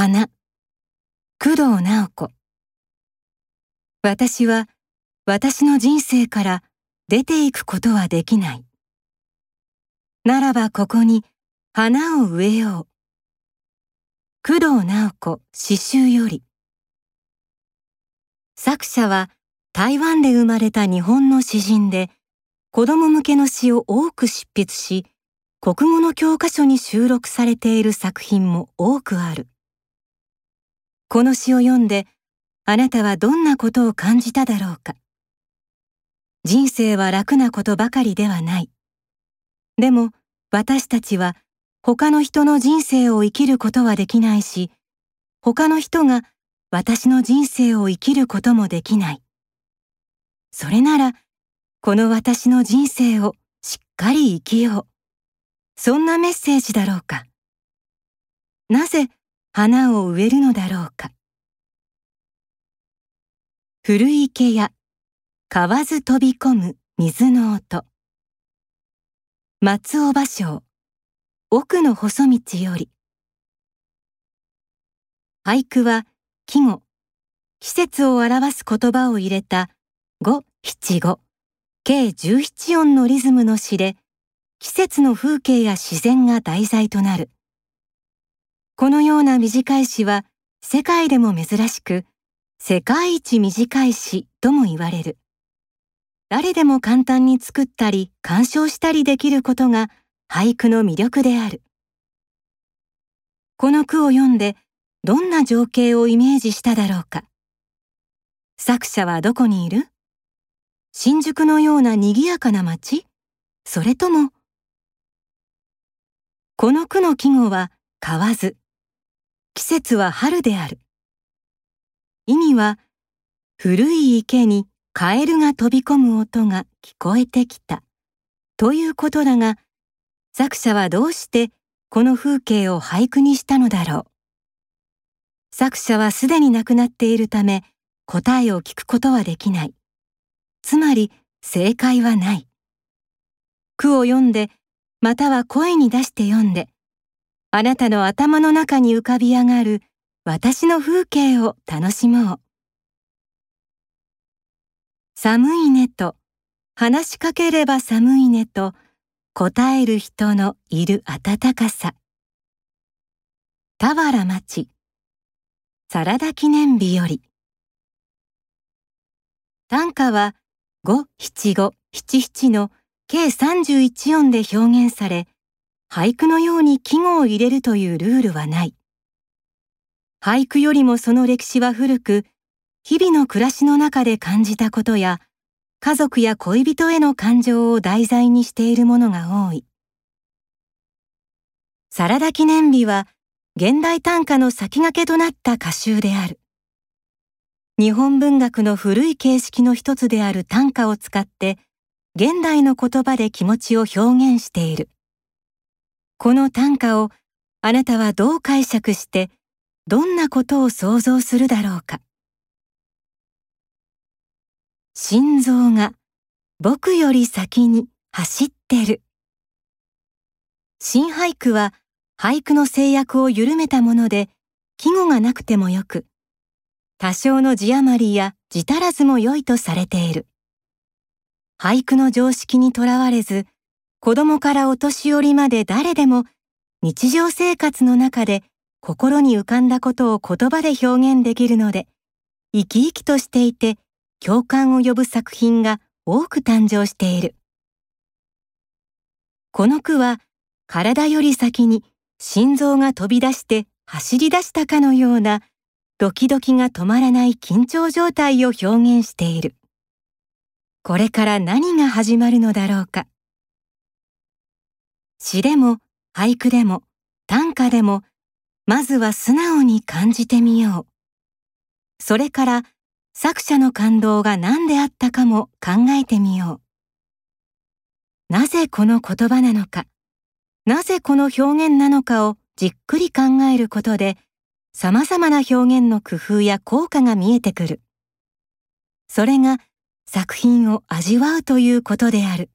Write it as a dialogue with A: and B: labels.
A: 花工藤直子私は私の人生から出ていくことはできない。ならばここに花を植えよう。工藤直子詩集より。作者は台湾で生まれた日本の詩人で、子供向けの詩を多く執筆し、国語の教科書に収録されている作品も多くある。この詩を読んで、あなたはどんなことを感じただろうか。人生は楽なことばかりではない。でも私たちは他の人の人生を生きることはできないし、他の人が私の人生を生きることもできない。それなら、この私の人生をしっかり生きよう。そんなメッセージだろうか。なぜ花を植えるのだろうか。古池や買わず飛び込む水の音。松尾芭蕉、奥の細道より。俳句は季語、季節を表す言葉を入れた五七五、計十七音のリズムの詩で、季節の風景や自然が題材となる。このような短い詩は世界でも珍しく、世界一短い詩とも言われる。誰でも簡単に作ったり鑑賞したりできることが俳句の魅力である。この句を読んでどんな情景をイメージしただろうか。作者はどこにいる？新宿のような賑やかな街？それともこの句の季語は河津。季節は春である。意味は古い池にカエルが飛び込む音が聞こえてきた。ということだが、作者はどうしてこの風景を俳句にしたのだろう。作者はすでに亡くなっているため、答えを聞くことはできない。つまり、正解はない。句を読んで、または声に出して読んで、あなたの頭の中に浮かび上がる私の風景を楽しもう。寒いねと、話しかければ寒いねと、答える人のいる暖かさ。田原町、サラダ記念日より。短歌は五七五七七の計31音で表現され、俳句のように季語を入れるというルールはない。俳句よりもその歴史は古く、日々の暮らしの中で感じたことや、家族や恋人への感情を題材にしているものが多い。サラダ記念日は、現代短歌の先駆けとなった歌集である。日本文学の古い形式の一つである短歌を使って、現代の言葉で気持ちを表現している。この短歌をあなたはどう解釈して、どんなことを想像するだろうか。心臓が僕より先に走ってる。新俳句は俳句の制約を緩めたもので、季語がなくてもよく、多少の字余りや字足らずも良いとされている。俳句の常識にとらわれず、子供からお年寄りまで誰でも日常生活の中で心に浮かんだことを言葉で表現できるので、生き生きとしていて共感を呼ぶ作品が多く誕生している。この句は体より先に心臓が飛び出して走り出したかのようなドキドキが止まらない緊張状態を表現している。これから何が始まるのだろうか。詩でも俳句でも短歌でもまずは素直に感じてみよう。それから作者の感動が何であったかも考えてみよう。なぜこの言葉なのか、なぜこの表現なのかをじっくり考えることで、様々な表現の工夫や効果が見えてくる。それが作品を味わうということである。